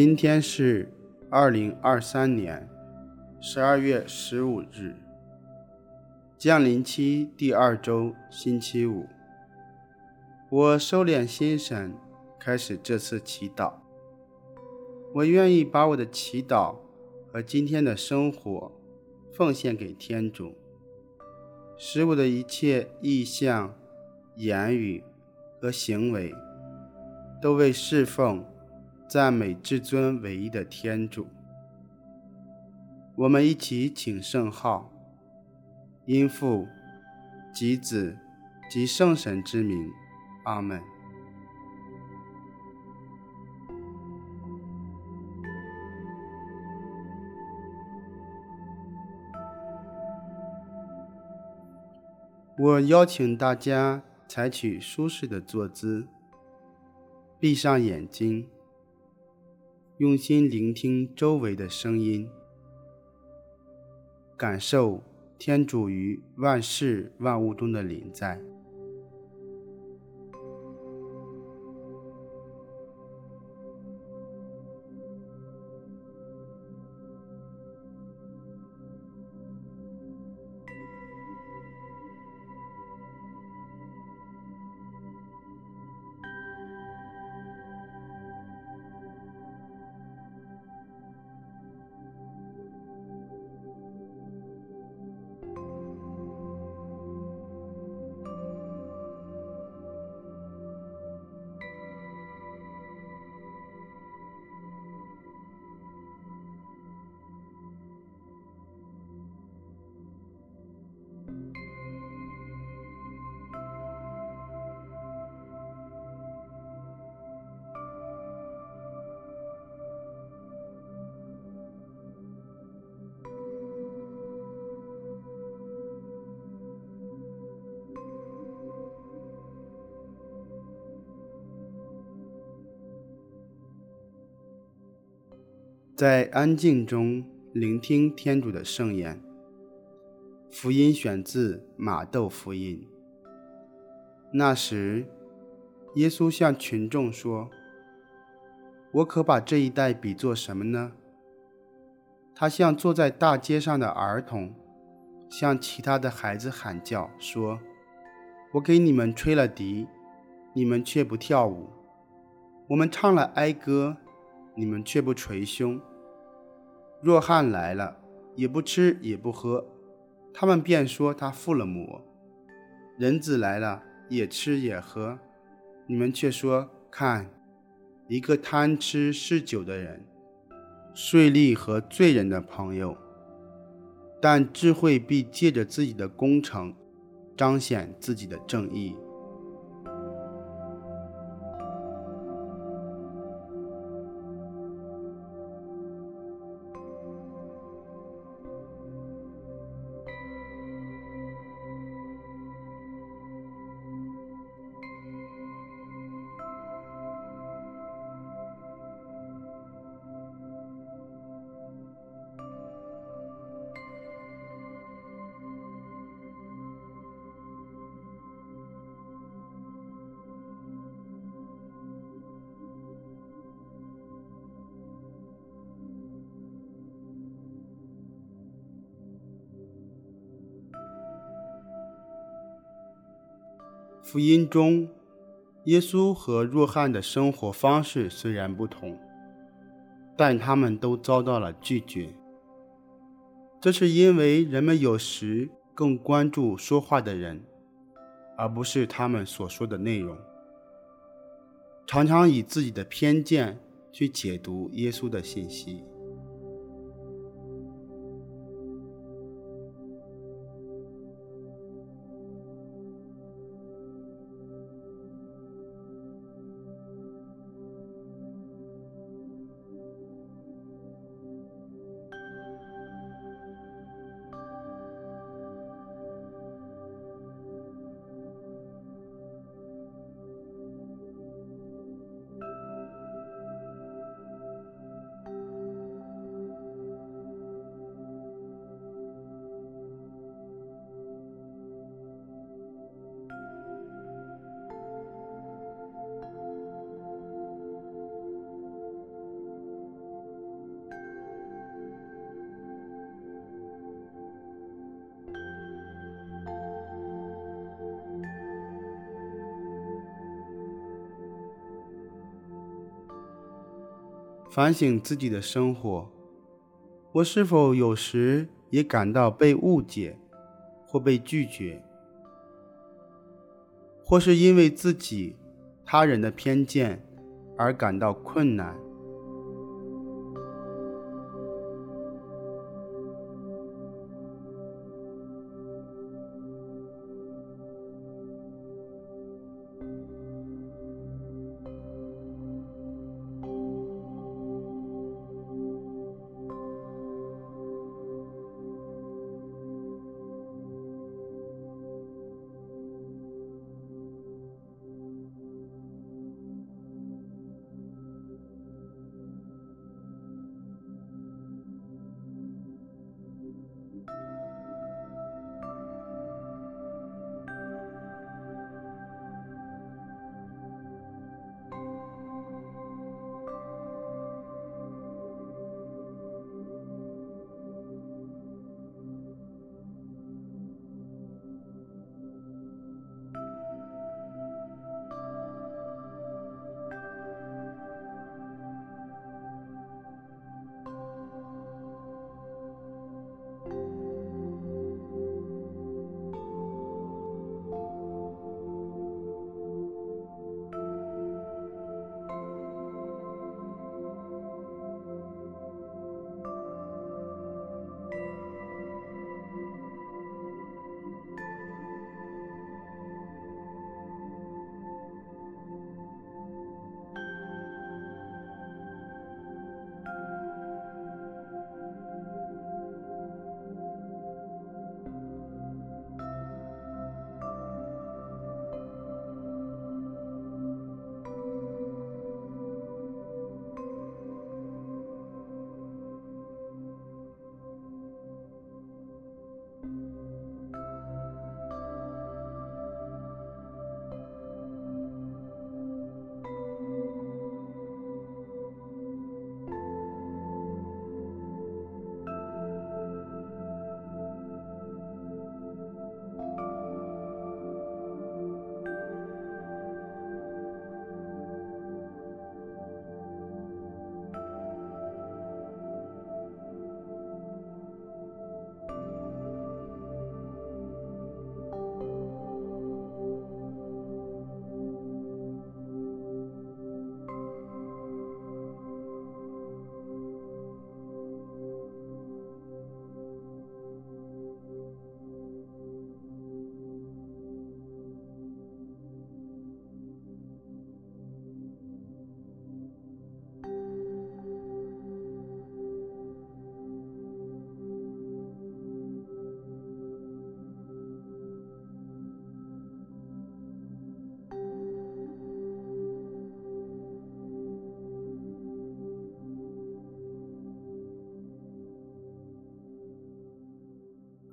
今天是二零二三年十二月十五日，降临期第二周星期五。我收敛心神，开始这次祈祷。我愿意把我的祈祷和今天的生活奉献给天主，使我的一切意向、言语和行为都为侍奉。赞美至尊唯一的天主，我们一起请圣号，因父及子及圣神之名，阿门。我邀请大家采取舒适的坐姿，闭上眼睛。用心聆听周围的声音，感受天主于万事万物中的临在。在安静中聆听天主的圣言。福音选自马窦福音。那时，耶稣向群众说：“我可把这一代比作什么呢？他像坐在大街上的儿童，向其他的孩子喊叫，说：‘我给你们吹了笛，你们却不跳舞；我们唱了哀歌。’”你们却不捶胸。若汉来了，也不吃也不喝，他们便说他附了魔。人子来了，也吃也喝，你们却说看，一个贪吃嗜酒的人，税吏和罪人的朋友。但智慧必借着自己的工程，彰显自己的正义。福音中，耶稣和若翰的生活方式虽然不同，但他们都遭到了拒绝。这是因为人们有时更关注说话的人，而不是他们所说的内容，常常以自己的偏见去解读耶稣的信息。反省自己的生活，我是否有时也感到被误解或被拒绝，或是因为自己、他人的偏见而感到困难？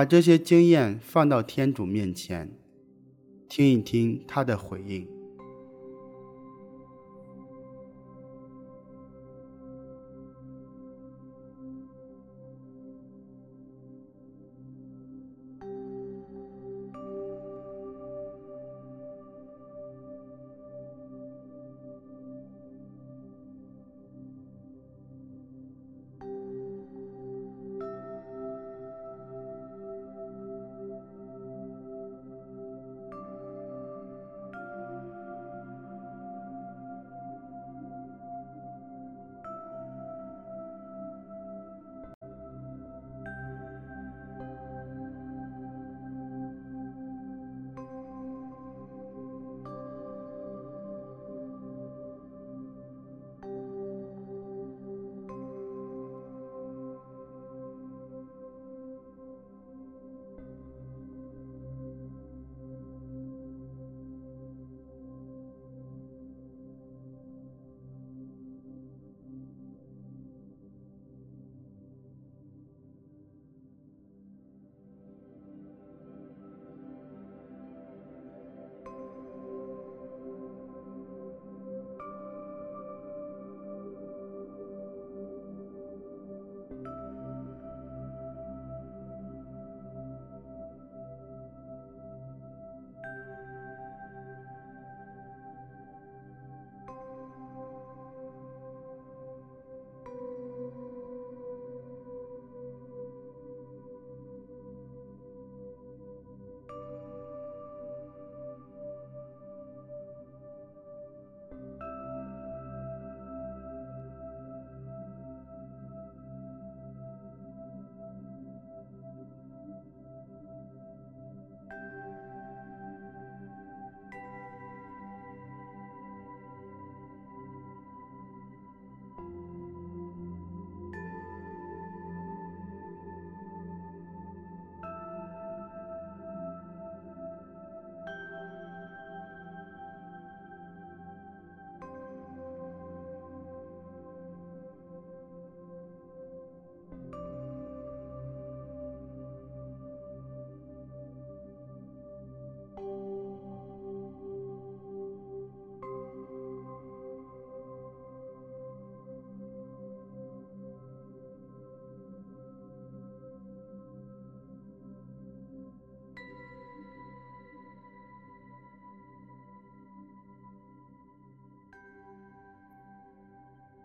把这些经验放到天主面前，听一听他的回应。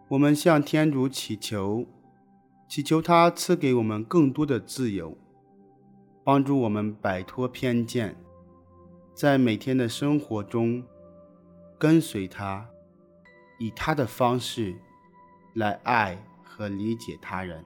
我们向天主祈求，祈求他赐给我们更多的自由，帮助我们摆脱偏见，在每天的生活中跟随他，以他的方式来爱和理解他人。